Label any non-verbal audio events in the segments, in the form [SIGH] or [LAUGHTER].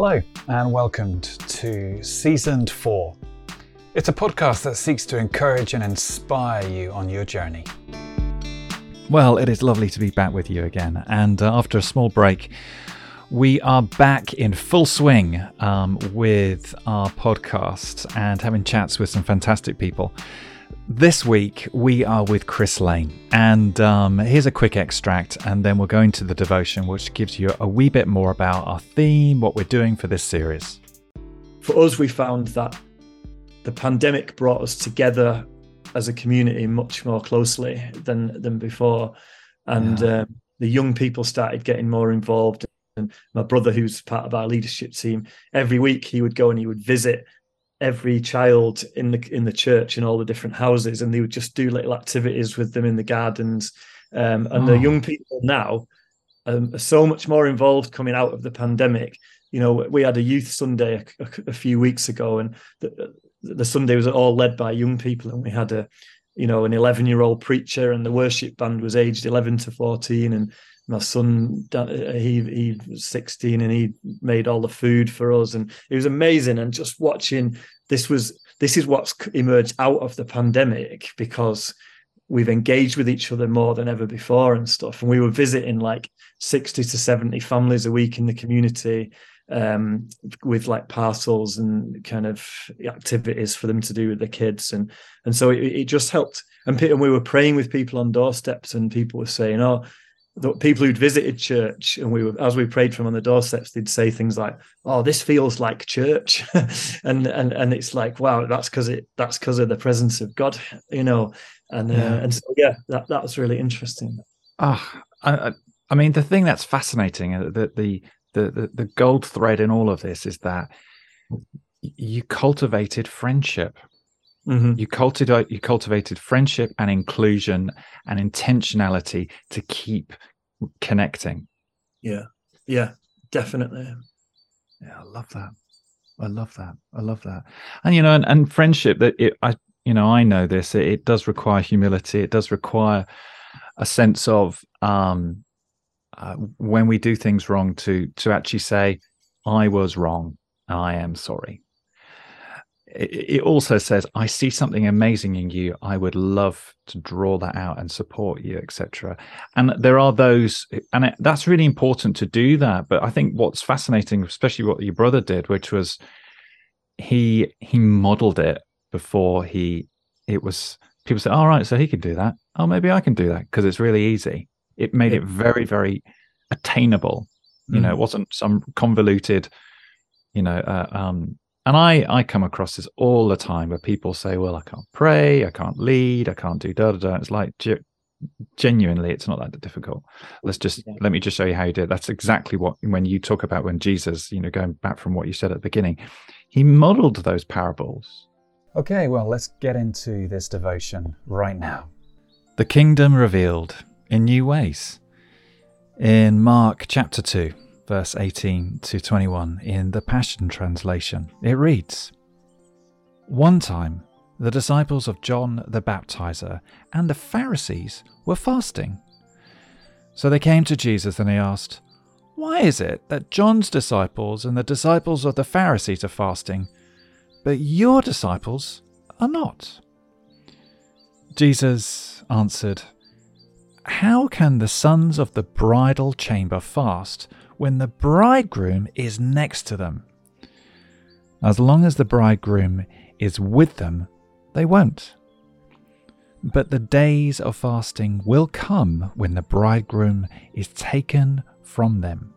Hello, and welcome to Season 4. It's a podcast that seeks to encourage and inspire you on your journey. Well, it is lovely to be back with you again. And uh, after a small break, we are back in full swing um, with our podcast and having chats with some fantastic people. This week, we are with Chris Lane. And um, here's a quick extract, and then we'll go into the devotion, which gives you a wee bit more about our theme, what we're doing for this series. For us, we found that the pandemic brought us together as a community much more closely than than before, and yeah. um, the young people started getting more involved. And my brother, who's part of our leadership team, every week he would go and he would visit every child in the in the church in all the different houses, and they would just do little activities with them in the gardens. Um, and oh. the young people now um, are so much more involved coming out of the pandemic. You know, we had a youth Sunday a, a, a few weeks ago, and the, the Sunday was all led by young people, and we had a you know an 11 year old preacher, and the worship band was aged 11 to 14, and my son he he was 16 and he made all the food for us and it was amazing. And just watching this was this is what's emerged out of the pandemic because we've engaged with each other more than ever before and stuff. And we were visiting like 60 to 70 families a week in the community um, with like parcels and kind of activities for them to do with the kids. And and so it, it just helped. And, and we were praying with people on doorsteps and people were saying oh the people who'd visited church and we were as we prayed from on the doorsteps they'd say things like oh this feels like church [LAUGHS] and and and it's like wow that's because it that's because of the presence of god you know and uh, yeah. Uh, and so yeah that that was really interesting oh i i mean the thing that's fascinating uh, that the, the the the gold thread in all of this is that you cultivated friendship Mm-hmm. You cultivate you cultivated friendship and inclusion and intentionality to keep connecting. Yeah, yeah, definitely. Yeah, I love that. I love that. I love that. And you know, and, and friendship that it, I, you know, I know this. It, it does require humility. It does require a sense of um, uh, when we do things wrong to to actually say, "I was wrong. I am sorry." It also says i see something amazing in you. I would love to draw that out and support you etc and there are those and it, that's really important to do that. But i think what's fascinating especially what your brother did which was he he modeled it before he it was people say all right so he can do that. Oh maybe i can do that because it's really easy. It made it very very attainable. You mm. know it wasn't some convoluted you know uh, um and I, I come across this all the time where people say, well, I can't pray, I can't lead, I can't do da da da. It's like, genuinely, it's not that difficult. Let's just, yeah. let me just show you how you did. That's exactly what, when you talk about when Jesus, you know, going back from what you said at the beginning, he modeled those parables. Okay, well, let's get into this devotion right now. The kingdom revealed in new ways. In Mark chapter 2, verse 18 to 21 in the Passion Translation. It reads One time, the disciples of John the Baptizer and the Pharisees were fasting. So they came to Jesus and they asked, Why is it that John's disciples and the disciples of the Pharisees are fasting, but your disciples are not? Jesus answered, How can the sons of the bridal chamber fast when the bridegroom is next to them. As long as the bridegroom is with them, they won't. But the days of fasting will come when the bridegroom is taken from them.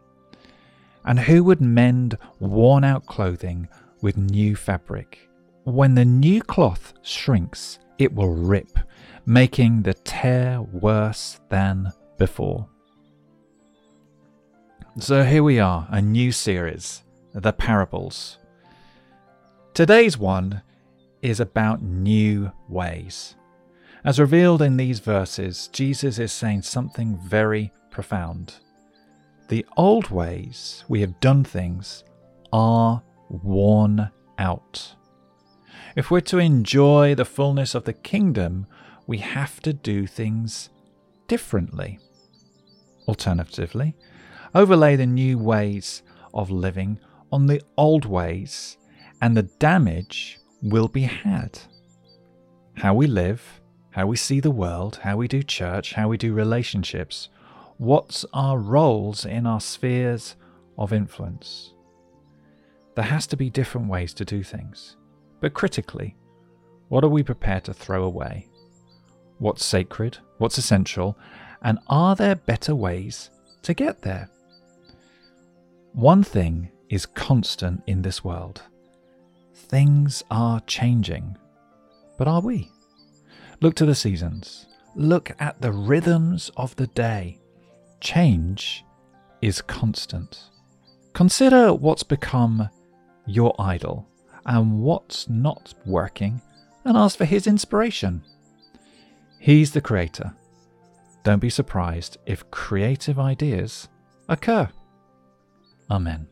And who would mend worn out clothing with new fabric? When the new cloth shrinks, it will rip, making the tear worse than before. So here we are, a new series, The Parables. Today's one is about new ways. As revealed in these verses, Jesus is saying something very profound. The old ways we have done things are worn out. If we're to enjoy the fullness of the kingdom, we have to do things differently. Alternatively, overlay the new ways of living on the old ways, and the damage will be had. How we live, how we see the world, how we do church, how we do relationships, what's our roles in our spheres of influence. There has to be different ways to do things. But critically, what are we prepared to throw away? What's sacred? What's essential? And are there better ways to get there? One thing is constant in this world things are changing. But are we? Look to the seasons. Look at the rhythms of the day. Change is constant. Consider what's become your idol and what's not working and ask for his inspiration. He's the creator. Don't be surprised if creative ideas occur. Amen.